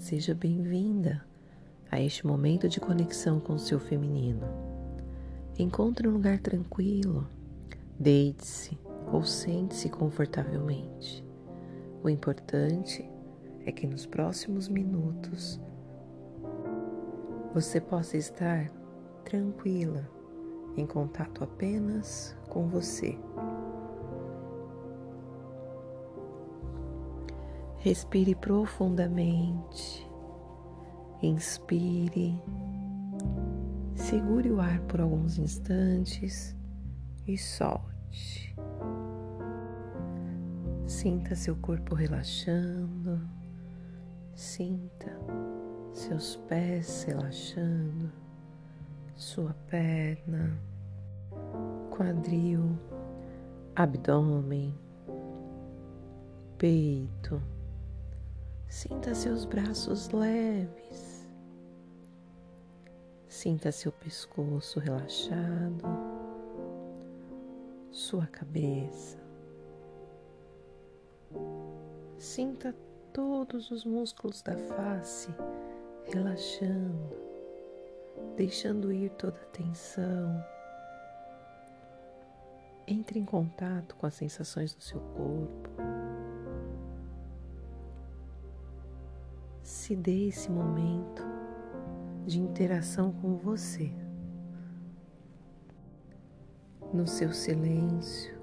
Seja bem-vinda a este momento de conexão com o seu feminino. Encontre um lugar tranquilo, deite-se ou sente-se confortavelmente. O importante é que nos próximos minutos você possa estar tranquila, em contato apenas com você. Respire profundamente, inspire, segure o ar por alguns instantes e solte. Sinta seu corpo relaxando, sinta seus pés relaxando, sua perna, quadril, abdômen, peito. Sinta seus braços leves. Sinta seu pescoço relaxado, sua cabeça. Sinta todos os músculos da face relaxando, deixando ir toda a tensão. Entre em contato com as sensações do seu corpo. Se dê esse momento de interação com você. No seu silêncio,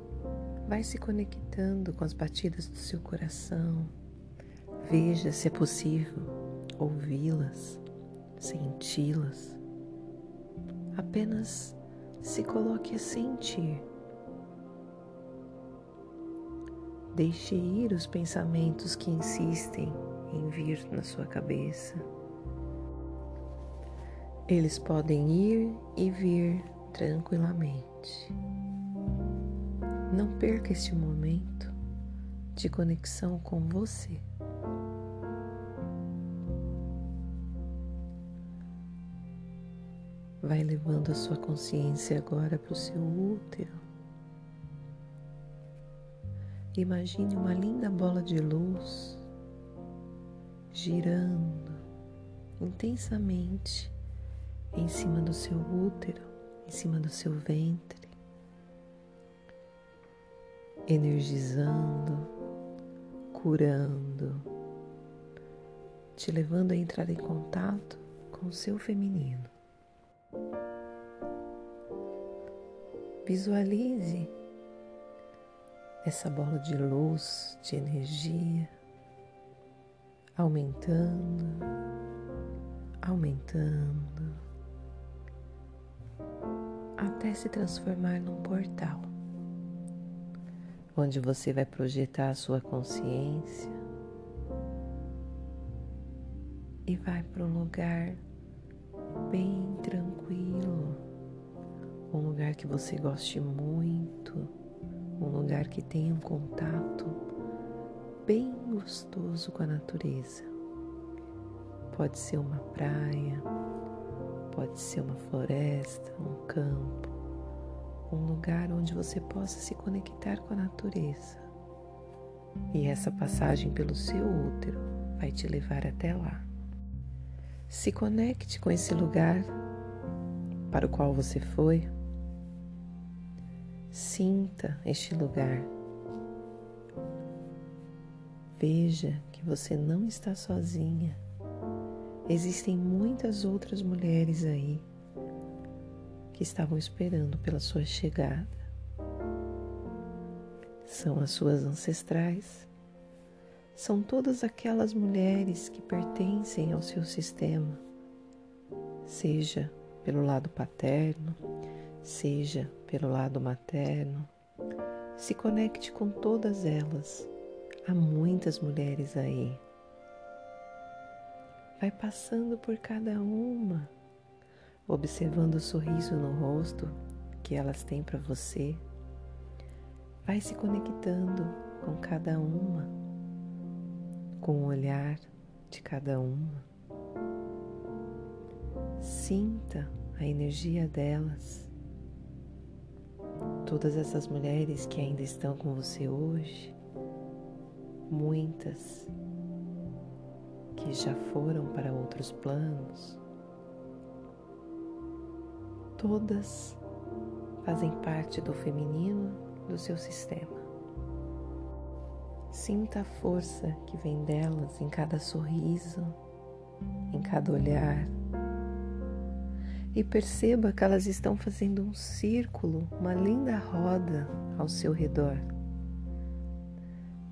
vai se conectando com as batidas do seu coração. Veja se é possível ouvi-las, senti-las. Apenas se coloque a sentir. Deixe ir os pensamentos que insistem em vir na sua cabeça. Eles podem ir e vir tranquilamente. Não perca este momento de conexão com você. Vai levando a sua consciência agora para o seu útero. Imagine uma linda bola de luz girando intensamente em cima do seu útero, em cima do seu ventre, energizando, curando, te levando a entrar em contato com o seu feminino. Visualize essa bola de luz, de energia, aumentando, aumentando, até se transformar num portal, onde você vai projetar a sua consciência e vai para um lugar bem tranquilo, um lugar que você goste muito, um lugar que tenha um contato bem gostoso com a natureza. Pode ser uma praia, pode ser uma floresta, um campo, um lugar onde você possa se conectar com a natureza. E essa passagem pelo seu útero vai te levar até lá. Se conecte com esse lugar para o qual você foi. Sinta este lugar. Veja que você não está sozinha. Existem muitas outras mulheres aí que estavam esperando pela sua chegada. São as suas ancestrais são todas aquelas mulheres que pertencem ao seu sistema, seja pelo lado paterno, seja pelo lado materno. Se conecte com todas elas. Há muitas mulheres aí. Vai passando por cada uma, observando o sorriso no rosto que elas têm para você. Vai se conectando com cada uma com o olhar de cada uma. Sinta a energia delas. Todas essas mulheres que ainda estão com você hoje, muitas que já foram para outros planos, todas fazem parte do feminino do seu sistema. Sinta a força que vem delas em cada sorriso, em cada olhar. E perceba que elas estão fazendo um círculo, uma linda roda ao seu redor.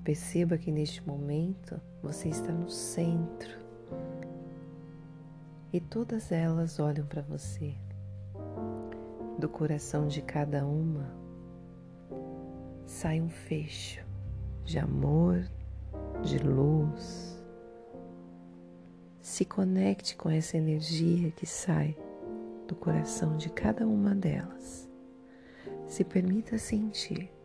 Perceba que neste momento você está no centro e todas elas olham para você. Do coração de cada uma sai um fecho de amor, de luz. Se conecte com essa energia que sai do coração de cada uma delas. Se permita sentir.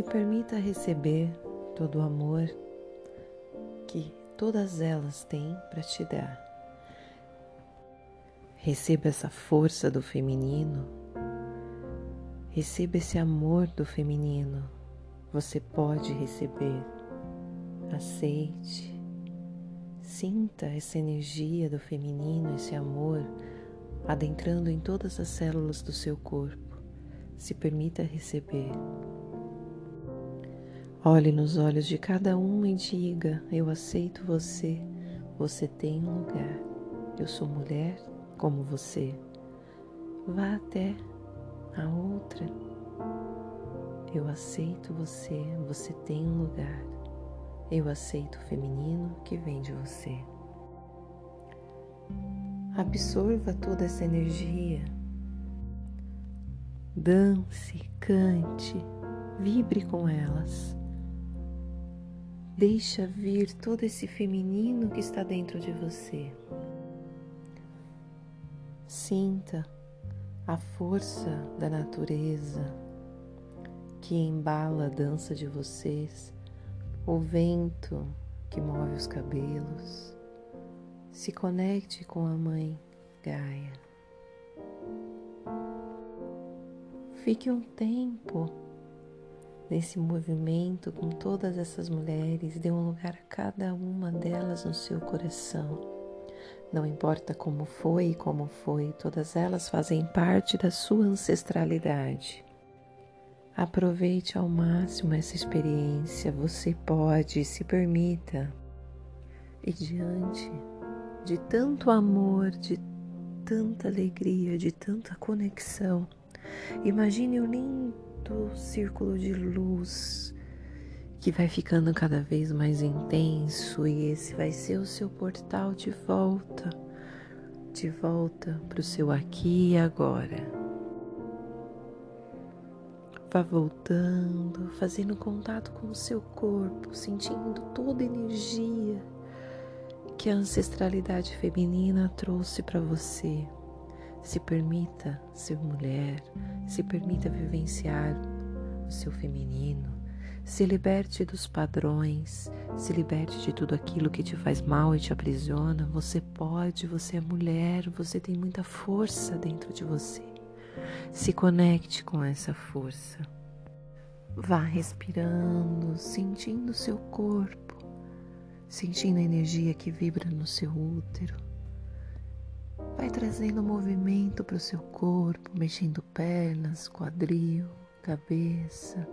Se permita receber todo o amor que todas elas têm para te dar. Receba essa força do feminino, receba esse amor do feminino. Você pode receber. Aceite, sinta essa energia do feminino, esse amor adentrando em todas as células do seu corpo. Se permita receber. Olhe nos olhos de cada uma e diga: Eu aceito você, você tem um lugar. Eu sou mulher como você. Vá até a outra. Eu aceito você, você tem um lugar. Eu aceito o feminino que vem de você. Absorva toda essa energia. Dance, cante, vibre com elas. Deixa vir todo esse feminino que está dentro de você. Sinta a força da natureza que embala a dança de vocês, o vento que move os cabelos. Se conecte com a mãe Gaia. Fique um tempo nesse movimento com todas essas mulheres, dê um lugar a cada uma delas no seu coração. Não importa como foi e como foi, todas elas fazem parte da sua ancestralidade. Aproveite ao máximo essa experiência, você pode, se permita. E diante de tanto amor, de tanta alegria, de tanta conexão, imagine o lindo do círculo de luz que vai ficando cada vez mais intenso e esse vai ser o seu portal de volta, de volta para o seu aqui e agora. Vá voltando, fazendo contato com o seu corpo, sentindo toda a energia que a ancestralidade feminina trouxe para você. Se permita ser mulher, se permita vivenciar o seu feminino, se liberte dos padrões, se liberte de tudo aquilo que te faz mal e te aprisiona. Você pode, você é mulher, você tem muita força dentro de você. Se conecte com essa força. Vá respirando, sentindo seu corpo, sentindo a energia que vibra no seu útero Vai trazendo movimento para o seu corpo, mexendo pernas, quadril, cabeça.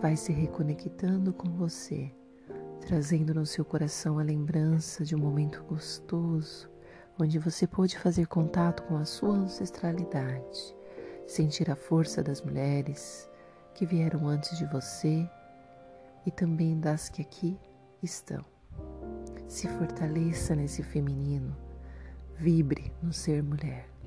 Vai se reconectando com você, trazendo no seu coração a lembrança de um momento gostoso, onde você pôde fazer contato com a sua ancestralidade, sentir a força das mulheres que vieram antes de você e também das que aqui estão. Se fortaleça nesse feminino Vibre no ser mulher.